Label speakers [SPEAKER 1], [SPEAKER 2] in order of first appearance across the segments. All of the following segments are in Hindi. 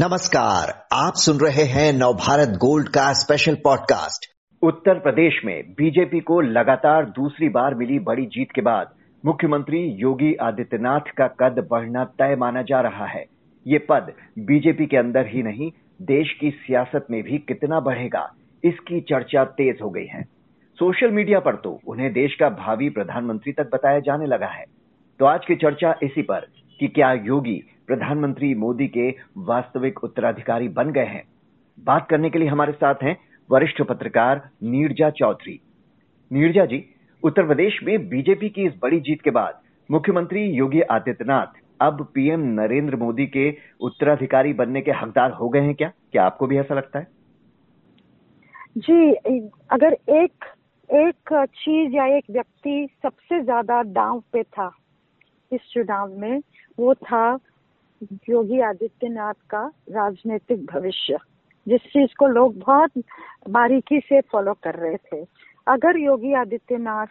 [SPEAKER 1] नमस्कार, आप सुन रहे हैं नवभारत गोल्ड का स्पेशल पॉडकास्ट उत्तर प्रदेश में बीजेपी को लगातार दूसरी बार मिली बड़ी जीत के बाद मुख्यमंत्री योगी आदित्यनाथ का कद बढ़ना तय माना जा रहा है। ये पद बीजेपी के अंदर ही नहीं, देश की सियासत में भी कितना बढ़ेगा, इसकी चर्चा तेज हो गई है। सोशल मीडिया पर तो उन्हें देश का भावी प्रधानमंत्री तक बताया जाने लगा है। तो आज की चर्चा इसी पर। कि क्या योगी प्रधानमंत्री मोदी के वास्तविक उत्तराधिकारी बन गए हैं? बात करने के लिए हमारे साथ हैं वरिष्ठ पत्रकार नीरजा चौधरी। नीरजा जी, उत्तर प्रदेश में बीजेपी की इस बड़ी जीत के बाद मुख्यमंत्री योगी आदित्यनाथ अब पीएम नरेंद्र मोदी के उत्तराधिकारी बनने के हकदार हो गए हैं क्या? क्या आपको भी ऐसा लगता है?
[SPEAKER 2] जी, अगर एक एक चीज़ या एक व्यक्ति सबसे ज़्यादा दांव पे था इस चुनाव में वो था योगी आदित्यनाथ का राजनीतिक भविष्य जिस चीज़ को लोग बहुत बारीकी से फॉलो कर रहे थे। अगर योगी आदित्यनाथ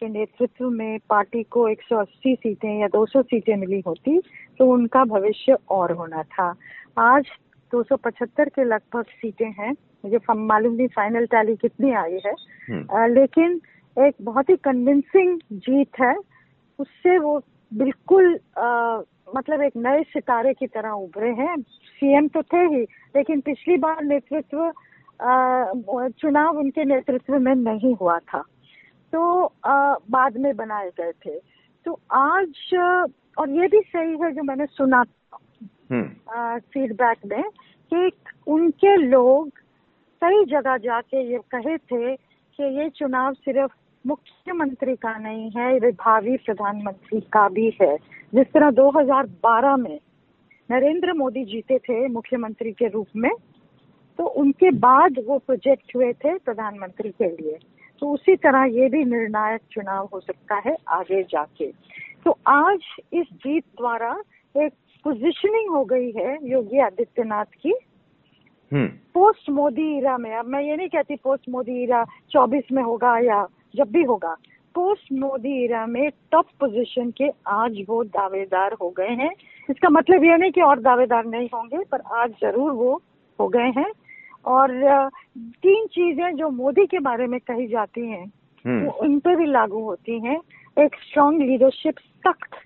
[SPEAKER 2] के नेतृत्व में पार्टी को 180 सीटें या 200 सीटें मिली होती तो उनका भविष्य और होना था। आज 275 के लगभग सीटें हैं। मुझे मालूम नहीं फाइनल टैली कितनी आई है। हम्म। आ, लेकिन एक बहुत ही कन्विंसिंग जीत है। उससे वो बिल्कुल आ, मतलब एक नए सितारे की तरह उभरे हैं। सीएम तो थे ही लेकिन पिछली बार नेतृत्व चुनाव उनके नेतृत्व में नहीं हुआ था। तो आ, बाद में बनाए गए थे। तो आज और ये भी सही है जो मैंने सुना फीडबैक हम्म। में कि उनके लोग कई जगह जाके ये कहे थे कि ये चुनाव सिर्फ़ मुख्यमंत्री का नहीं है ये भावी प्रधानमंत्री का भी है। जिस तरह 2012 में नरेंद्र मोदी जीते थे मुख्यमंत्री के रूप में तो उनके बाद वो प्रोजेक्ट हुए थे प्रधानमंत्री के लिए। तो उसी तरह ये भी निर्णायक चुनाव हो सकता है आगे जाके। तो आज इस जीत द्वारा एक पोजिशनिंग हो गई है योगी आदित्यनाथ की। पोस्ट हम्म। मोदी इरा में अब मैं ये नहीं कहती पोस्ट मोदी इरा 24 में होगा या जब भी होगा। पोस्ट मोदी इरा में टॉप पोजीशन के आज वो दावेदार हो गए हैं। इसका मतलब यह नहीं कि और दावेदार नहीं होंगे पर आज ज़रूर वो हो गए हैं। और तीन चीज़ें जो मोदी के बारे में कही जाती हैं हम्म। वो उन पर भी लागू होती हैं। एक स्ट्रॉन्ग लीडरशिप सख्त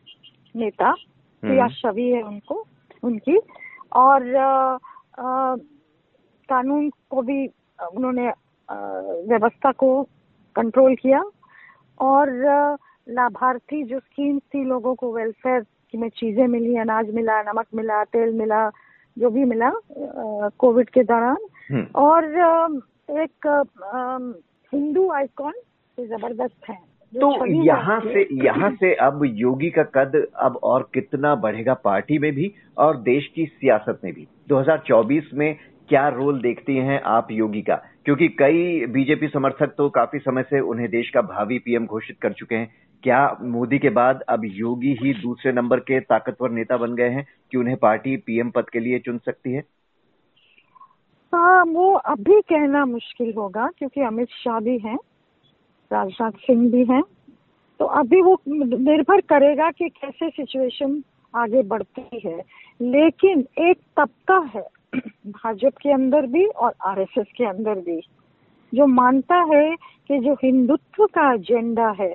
[SPEAKER 2] नेता हम्म। छवि है उनको उनकी। और आ, आ, कानून को भी उन्होंने व्यवस्था को कंट्रोल किया। और लाभार्थी जो स्कीम्स थी लोगों को वेलफेयर की में चीज़ें मिली अनाज मिला नमक मिला तेल मिला जो भी मिला कोविड के दौरान। हम्म। और एक हिंदू आइकॉन ज़बरदस्त है।
[SPEAKER 1] तो यहाँ से यहाँ से अब योगी का कद अब और कितना बढ़ेगा पार्टी में भी और देश की सियासत में भी। 2024 में क्या रोल देखती हैं आप योगी का? क्योंकि कई बीजेपी समर्थक तो काफ़ी समय से उन्हें देश का भावी पीएम घोषित कर चुके हैं। क्या मोदी के बाद अब योगी ही दूसरे नंबर के ताकतवर नेता बन गए हैं कि उन्हें पार्टी पीएम पद के लिए चुन सकती है?
[SPEAKER 2] हाँ वो अभी कहना मुश्किल होगा, क्योंकि अमित शाह भी हैं, राजनाथ सिंह भी हैं। तो अभी वो निर्भर करेगा कि कैसे सिचुएशन आगे बढ़ती है। लेकिन एक तबका है भाजपा के अंदर भी और आरएसएस के अंदर भी। जो मानता है कि जो हिंदुत्व का एजेंडा है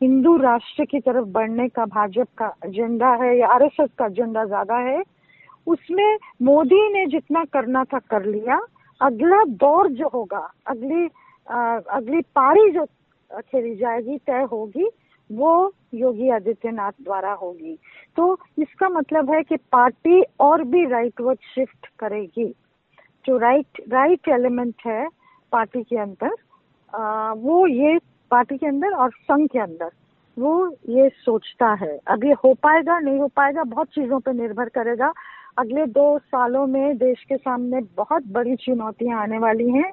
[SPEAKER 2] हिंदू राष्ट्र की तरफ़ बढ़ने का भाजपा का एजेंडा है या आरएसएस का एजेंडा ज़्यादा है उसमें मोदी ने जितना करना था कर लिया। अगला दौर जो होगा अगली आ, अगली पारी जो खेली जाएगी तय होगी वो योगी आदित्यनाथ द्वारा होगी। तो इसका मतलब है कि पार्टी और भी राइट वर्ड शिफ्ट करेगी। जो राइट राइट एलिमेंट है पार्टी के अंदर वो ये पार्टी के अंदर और संघ के अंदर, वो ये सोचता है। अब ये हो पाएगा, नहीं हो पाएगा, बहुत चीज़ों पर निर्भर करेगा। अगले दो सालों में देश के सामने बहुत बड़ी चुनौतियाँ आने वाली हैं,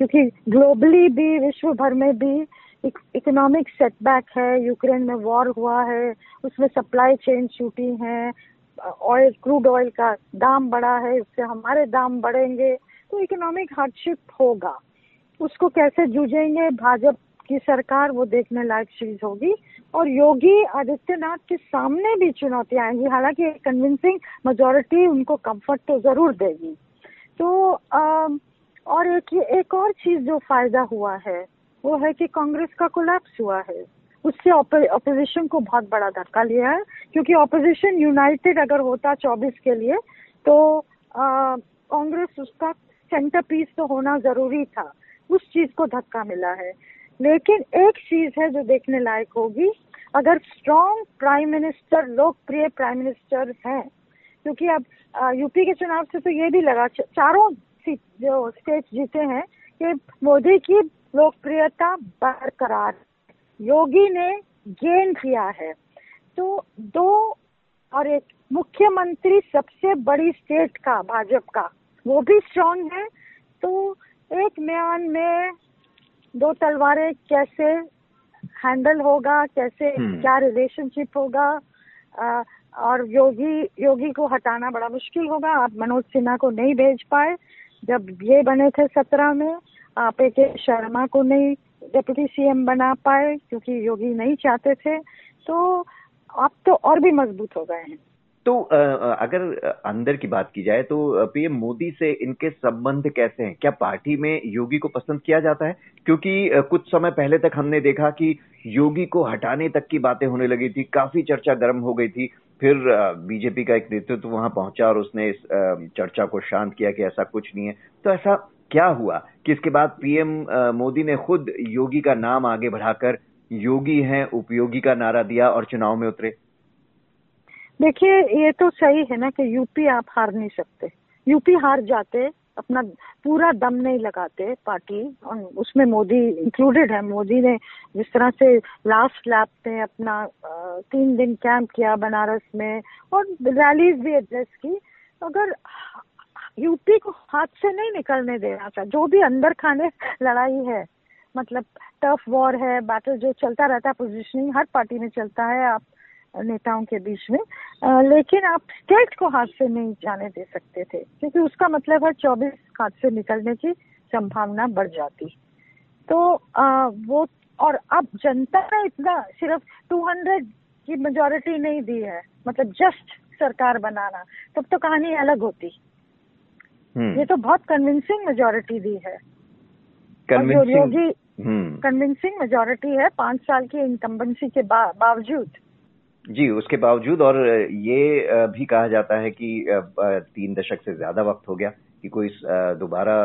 [SPEAKER 2] क्योंकि ग्लोबली भी विश्व भर में भी इकोनॉमिक सेटबैक है यूक्रेन में वॉर हुआ है उसमें सप्लाई चेन छूटी है ऑयल क्रूड ऑयल का दाम बढ़ा है उससे हमारे दाम बढ़ेंगे तो इकोनॉमिक हार्डशिप होगा। उसको कैसे जूझेंगे? भाजपा की सरकार वो देखने लायक चीज़ होगी। और योगी आदित्यनाथ के सामने भी चुनौतियाँ आएँगी। हालाँकि कन्विंसिंग मेजोरिटी उनको कंफर्ट तो ज़रूर देगी। तो आ, और एक एक और चीज़ जो फ़ायदा हुआ है वो है कि कांग्रेस का कोलैप्स हुआ है। उससे ऑपोजिशन को बहुत बड़ा धक्का लिया है, क्योंकि ऑपोजिशन यूनाइटेड अगर होता 24 के लिए तो कांग्रेस उसका सेंटर पीस तो होना ज़रूरी था। उस चीज़ को धक्का मिला है। लेकिन एक चीज़ है जो देखने लायक होगी, अगर स्ट्रॉन्ग प्राइम मिनिस्टर लोकप्रिय प्राइम मिनिस्टर हैं, क्योंकि अब यूपी के चुनाव से तो ये भी लगा चारों सीट जो स्टेट जीते हैं कि मोदी की लोकप्रियता बरकरार। योगी ने गेन किया है। तो दो और एक मुख्यमंत्री सबसे बड़ी स्टेट का भाजपा का वो भी स्ट्रांग है। तो एक म्यान में दो तलवारें कैसे हैंडल होगा कैसे हम्म। क्या रिलेशनशिप होगा आ, और योगी योगी को हटाना बड़ा मुश्किल होगा। आप मनोज सिन्हा को नहीं भेज पाए जब ये बने थे सत्रह में। आप एक शर्मा को नहीं डिप्टी सीएम बना पाए, क्योंकि योगी नहीं चाहते थे तो आप तो और भी मज़बूत हो गए हैं।
[SPEAKER 1] तो अगर अंदर की बात की जाए तो पीएम मोदी से इनके संबंध कैसे हैं? क्या पार्टी में योगी को पसंद किया जाता है? क्योंकि कुछ समय पहले तक हमने देखा कि योगी को हटाने तक की बातें होने लगी थी, काफ़ी चर्चा गर्म हो गई थी, फिर बीजेपी का एक नेतृत्व वहाँ पहुँचा और उसने इस चर्चा को शांत किया कि ऐसा कुछ नहीं है। तो ऐसा क्या हुआ? कि इसके बाद पीएम मोदी ने खुद योगी का नाम आगे बढ़ाकर योगी हैं, उपयोगी का नारा दिया और चुनाव में उतरे।
[SPEAKER 2] देखिए, ये तो सही है ना कि यूपी आप हार नहीं सकते। यूपी हार जाते, अपना पूरा दम नहीं लगाते पार्टी, और उसमें मोदी इंक्लूडेड है। मोदी ने जिस तरह से लास्ट लैप पे अपना तीन दिन कैंप किया बनारस में, और रैलीज भी एड्रेस की। अगर यूपी को हाथ से नहीं निकलने देना था जो भी अंदर खाने लड़ाई है मतलब टफ वॉर है बैटल जो चलता रहता है पोजिशनिंग हर पार्टी में चलता है आप नेताओं के बीच में। आ, लेकिन आप स्टेट को हाथ से नहीं जाने दे सकते थे क्योंकि उसका मतलब है चौबीस हाथ से निकलने की संभावना बढ़ जाती। तो आ, वो और अब जनता ने इतना सिर्फ़ 200 की मेजोरिटी नहीं दी है मतलब जस्ट सरकार बनाना तब तो कहानी अलग होती। ये तो बहुत कन्विंसिंग मेजोरिटी दी है। योगी कन्विंसिंग मेजोरिटी है पाँच साल की इनकम्बेंसी के बा, बावजूद।
[SPEAKER 1] जी उसके बावजूद और ये भी कहा जाता है कि तीन दशक से ज़्यादा वक्त हो गया कि कोई दोबारा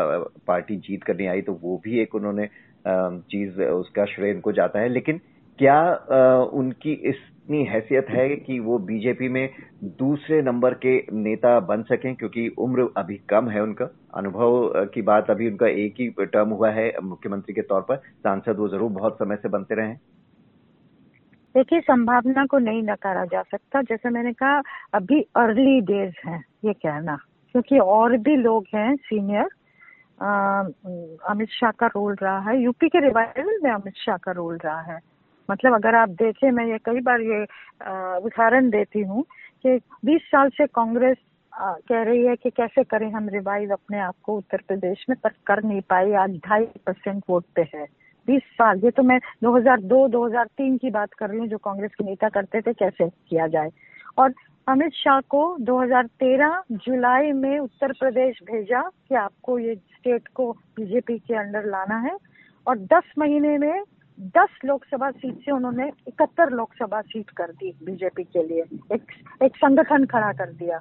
[SPEAKER 1] पार्टी जीत करने आई तो वो भी एक उन्होंने चीज़ उसका श्रेय इनको जाता है। लेकिन क्या उनकी इतनी हैसियत है कि वो बीजेपी में दूसरे नंबर के नेता बन सकें, क्योंकि उम्र अभी कम है उनका। अनुभव की बात अभी उनका एक ही टर्म हुआ है मुख्यमंत्री के तौर पर। सांसद वो ज़रूर बहुत समय से बनते रहे
[SPEAKER 2] देखिए, संभावना को नहीं नकारा जा सकता। जैसे मैंने कहा, अभी अर्ली डेज़ है ये कहना। क्योंकि और भी लोग हैं सीनियर अमित शाह का रोल रहा है। यूपी के रिवाइवल में अमित शाह का रोल रहा है। मतलब अगर आप देखें, मैं ये कई बार ये उदाहरण देती हूँ कि 20 साल से कांग्रेस कह रही है कि कैसे करें हम रिवाइव अपने आप को उत्तर प्रदेश में, पर कर नहीं पाई आज ढाई परसेंट वोट पे है। बीस साल, ये तो मैं 2002-2003 की बात कर रही हूँ, जो कांग्रेस के नेता करते थे, कैसे किया जाए। और अमित शाह को 2013 जुलाई में उत्तर प्रदेश भेजा कि आपको ये स्टेट को बीजेपी के अंडर लाना है। और 10 महीने में 10 लोकसभा सीट से उन्होंने इकहत्तर लोकसभा सीट कर दी बीजेपी के लिए। एक एक संगठन खड़ा कर दिया।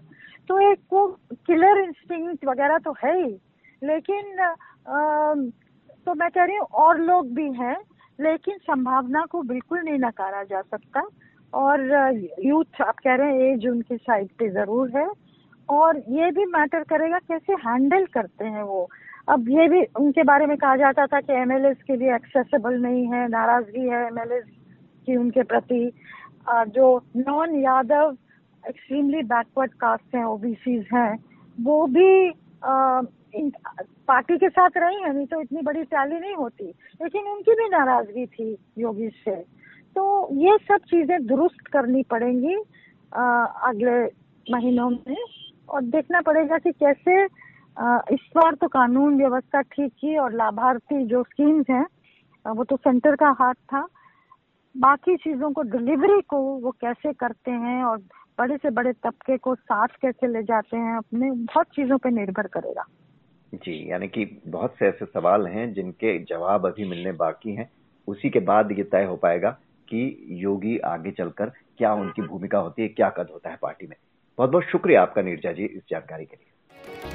[SPEAKER 2] तो एक वो किलर इंस्टिंग वगैरह तो है ही। लेकिन आ, तो मैं कह रही हूँ और लोग भी हैं लेकिन संभावना को बिल्कुल नहीं नकारा जा सकता। और यूथ आप कह रहे हैं एज उनकी साइड पे ज़रूर है। और ये भी मैटर करेगा कैसे हैंडल करते हैं वो। अब ये भी उनके बारे में कहा जाता था कि एमएलए के लिए एक्सेसिबल नहीं है, नाराज़गी है एमएलए की उनके प्रति। जो non Yadav extremely backward caste हैं ओबीसीज हैं, वो भी पार्टी के साथ रही है, नहीं तो इतनी बड़ी टैली नहीं होती। लेकिन उनकी भी नाराज़गी थी योगी से। तो ये सब चीज़ें दुरुस्त करनी पड़ेंगी अगले महीनों में। और देखना पड़ेगा कि कैसे इस बार तो कानून व्यवस्था ठीक की और लाभार्थी जो स्कीम्स हैं वो तो सेंटर का हाथ था। बाकी चीज़ों को डिलीवरी को वो कैसे करते हैं और बड़े से बड़े तबके को साथ कैसे ले जाते हैं, अपने बहुत चीज़ों पे निर्भर करेगा।
[SPEAKER 1] जी, यानी कि बहुत से ऐसे सवाल हैं जिनके जवाब अभी मिलने बाकी हैं। उसी के बाद ये तय हो पाएगा कि योगी आगे चलकर क्या उनकी भूमिका होती है, क्या कद होता है पार्टी में। बहुत बहुत शुक्रिया आपका, नीरजा जी, इस जानकारी के लिए।